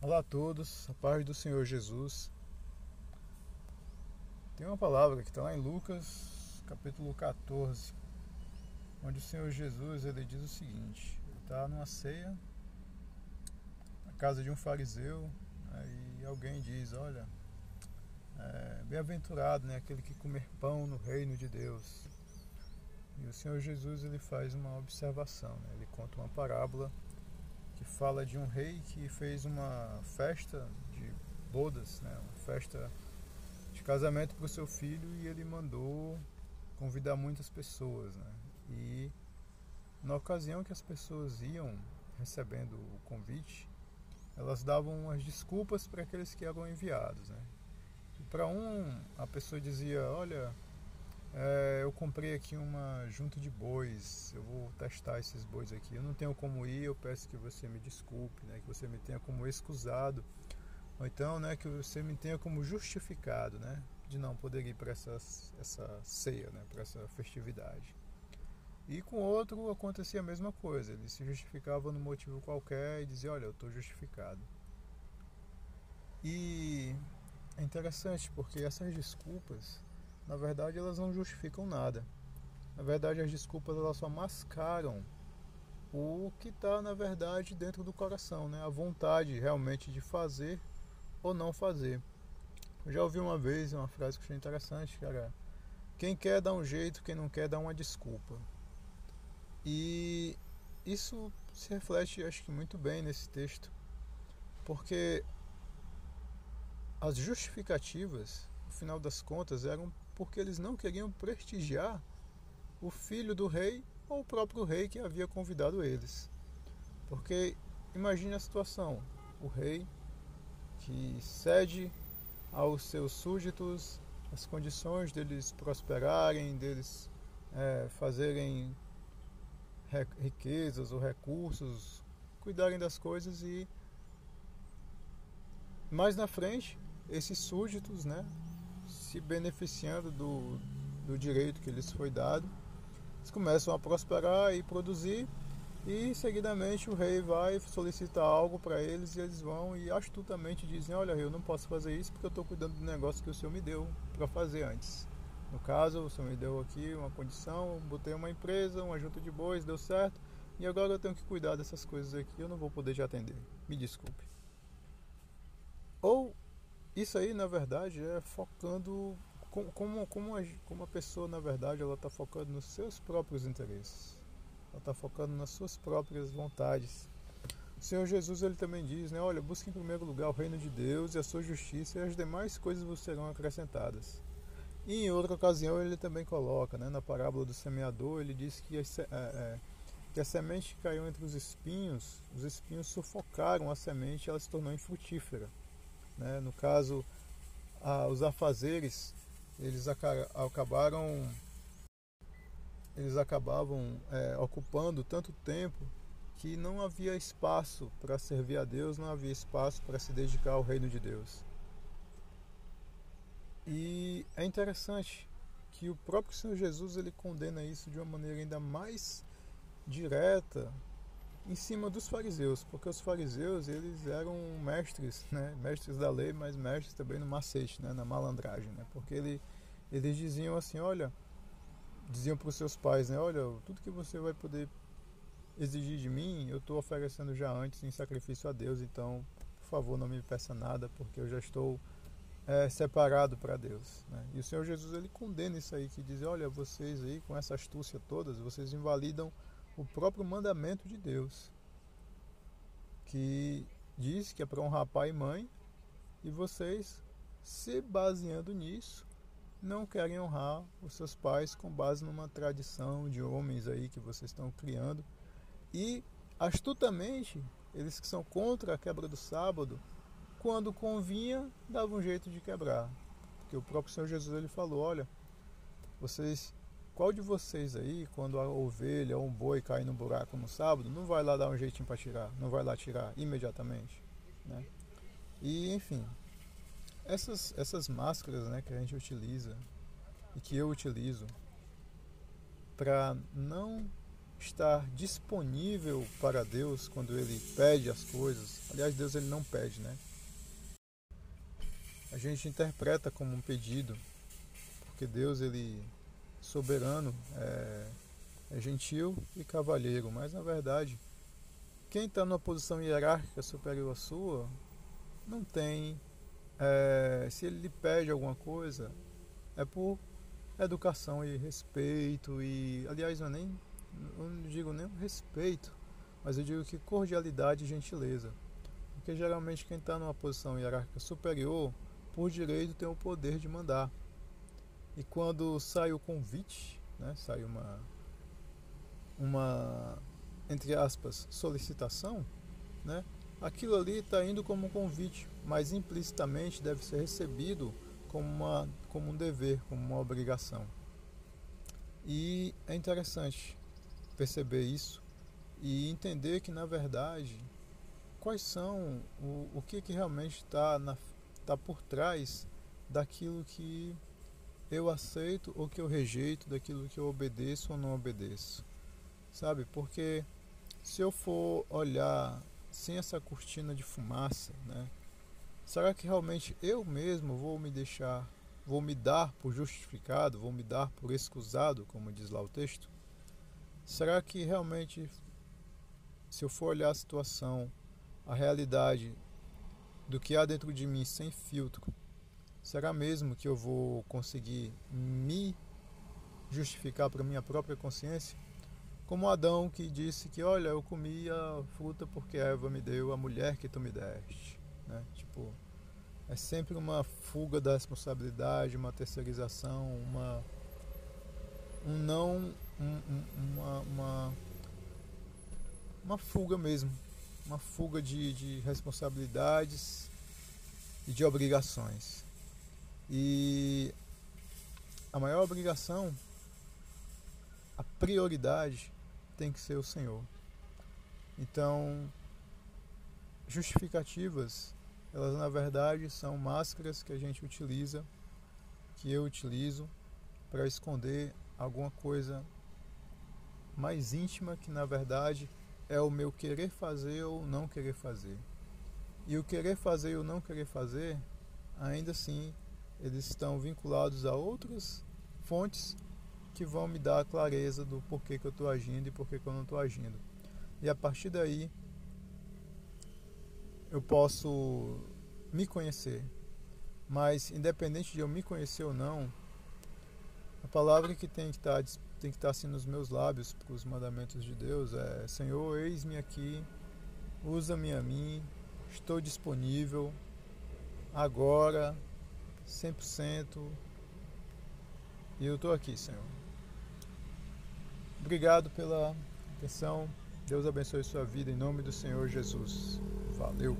Olá a todos, a paz do Senhor Jesus. Tem uma palavra que está lá em Lucas, capítulo 14, onde o Senhor Jesus ele diz o seguinte: ele está numa ceia na casa de um fariseu, aí alguém diz: Olha, é, bem-aventurado né, aquele que comer pão no reino de Deus. E o Senhor Jesus ele faz uma observação, né? ele conta uma parábola fala de um rei que fez uma festa de bodas, né? uma festa de casamento para o seu filho e ele mandou convidar muitas pessoas. Né? E na ocasião que as pessoas iam recebendo o convite, elas davam as desculpas para aqueles que eram enviados. Né? Para um, a pessoa dizia: Olha, é, eu comprei aqui uma junta de bois, eu vou testar esses bois aqui. Eu não tenho como ir, eu peço que você me desculpe, né, que você me tenha como excusado, ou então né, que você me tenha como justificado né, de não poder ir para essa, essa ceia, né, para essa festividade. E com outro acontecia a mesma coisa, ele se justificava no motivo qualquer e dizia: Olha, eu estou justificado. E é interessante porque essas desculpas na verdade elas não justificam nada. Na verdade as desculpas elas só mascaram o que está na verdade dentro do coração, né? a vontade realmente de fazer ou não fazer. Eu já ouvi uma vez uma frase que achei interessante, cara. Quem quer dá um jeito, quem não quer dá uma desculpa. E isso se reflete, acho que muito bem nesse texto, porque as justificativas, no final das contas, eram porque eles não queriam prestigiar o filho do rei ou o próprio rei que havia convidado eles. Porque imagine a situação: o rei que cede aos seus súditos as condições deles prosperarem, deles é, fazerem riquezas ou recursos, cuidarem das coisas e mais na frente esses súditos, né, se beneficiando do, do direito que lhes foi dado, eles começam a prosperar e produzir e seguidamente o rei vai solicitar algo para eles e eles vão e astutamente dizem: Olha, eu não posso fazer isso porque eu estou cuidando do negócio que o senhor me deu para fazer antes. No caso, o senhor me deu aqui uma condição, botei uma empresa, uma junta de bois, deu certo e agora eu tenho que cuidar dessas coisas aqui, eu não vou poder te atender. Me desculpe. Ou isso aí, na verdade, é focando como, como, a, como a pessoa, na verdade, ela está focando nos seus próprios interesses. Ela está focando nas suas próprias vontades. O Senhor Jesus ele também diz, né? Olha, busque em primeiro lugar o reino de Deus e a sua justiça e as demais coisas vos serão acrescentadas. E em outra ocasião ele também coloca, né? Na parábola do semeador, ele diz que, é, é, que a semente caiu entre os espinhos, os espinhos sufocaram a semente e ela se tornou infrutífera. Né? No caso, os afazeres, eles acabaram eles acabavam é, ocupando tanto tempo que não havia espaço para servir a Deus, não havia espaço para se dedicar ao reino de Deus. E é interessante que o próprio Senhor Jesus ele condena isso de uma maneira ainda mais direta em cima dos fariseus, porque os fariseus eles eram mestres, né? mestres da lei, mas mestres também no macete, né? na malandragem, né? porque ele, eles diziam assim, olha, diziam para os seus pais, né? olha, tudo que você vai poder exigir de mim, eu estou oferecendo já antes em sacrifício a Deus, então, por favor, não me peça nada, porque eu já estou é, separado para Deus. Né? E o Senhor Jesus ele condena isso aí, que diz, olha, vocês aí com essa astúcia todas, vocês invalidam o próprio mandamento de Deus, que diz que é para honrar pai e mãe, e vocês, se baseando nisso, não querem honrar os seus pais com base numa tradição de homens aí que vocês estão criando. E astutamente, eles que são contra a quebra do sábado, quando convinha, davam um jeito de quebrar. Porque o próprio Senhor Jesus ele falou: olha, vocês qual de vocês aí, quando a ovelha ou um boi cai no buraco no sábado, não vai lá dar um jeitinho para tirar, não vai lá tirar imediatamente, né? E enfim, essas essas máscaras, né, que a gente utiliza e que eu utilizo para não estar disponível para Deus quando ele pede as coisas. Aliás, Deus ele não pede, né? A gente interpreta como um pedido, porque Deus ele soberano é, é gentil e cavalheiro, mas na verdade quem está numa posição hierárquica superior à sua não tem é, se ele lhe pede alguma coisa é por educação e respeito e aliás não é nem eu não digo nem respeito, mas eu digo que cordialidade e gentileza. Porque geralmente quem está numa posição hierárquica superior, por direito, tem o poder de mandar. E quando sai o convite, né, sai uma, uma, entre aspas, solicitação, né, aquilo ali está indo como um convite, mas implicitamente deve ser recebido como, uma, como um dever, como uma obrigação. E é interessante perceber isso e entender que na verdade quais são o, o que, que realmente está tá por trás daquilo que eu aceito ou que eu rejeito, daquilo que eu obedeço ou não obedeço. Sabe? Porque se eu for olhar sem essa cortina de fumaça, né? Será que realmente eu mesmo vou me deixar, vou me dar por justificado, vou me dar por excusado, como diz lá o texto? Será que realmente, se eu for olhar a situação, a realidade do que há dentro de mim sem filtro, será mesmo que eu vou conseguir me justificar para minha própria consciência? Como Adão que disse que, olha, eu comi a fruta porque Eva me deu a mulher que tu me deste, né? Tipo, é sempre uma fuga da responsabilidade, uma terceirização, uma um não um, uma, uma, uma fuga mesmo, uma fuga de, de responsabilidades e de obrigações. E a maior obrigação, a prioridade tem que ser o Senhor. Então, justificativas, elas na verdade são máscaras que a gente utiliza, que eu utilizo para esconder alguma coisa mais íntima que na verdade é o meu querer fazer ou não querer fazer. E o querer fazer e o não querer fazer, ainda assim, eles estão vinculados a outras fontes que vão me dar a clareza do porquê que eu estou agindo e porquê que eu não estou agindo. E a partir daí, eu posso me conhecer. Mas, independente de eu me conhecer ou não, a palavra que tem que estar tá tem que estar assim nos meus lábios para os mandamentos de Deus é: Senhor, eis-me aqui, usa-me a mim, estou disponível agora, 100%, e eu estou aqui, Senhor. Obrigado pela atenção. Deus abençoe sua vida em nome do Senhor Jesus. Valeu.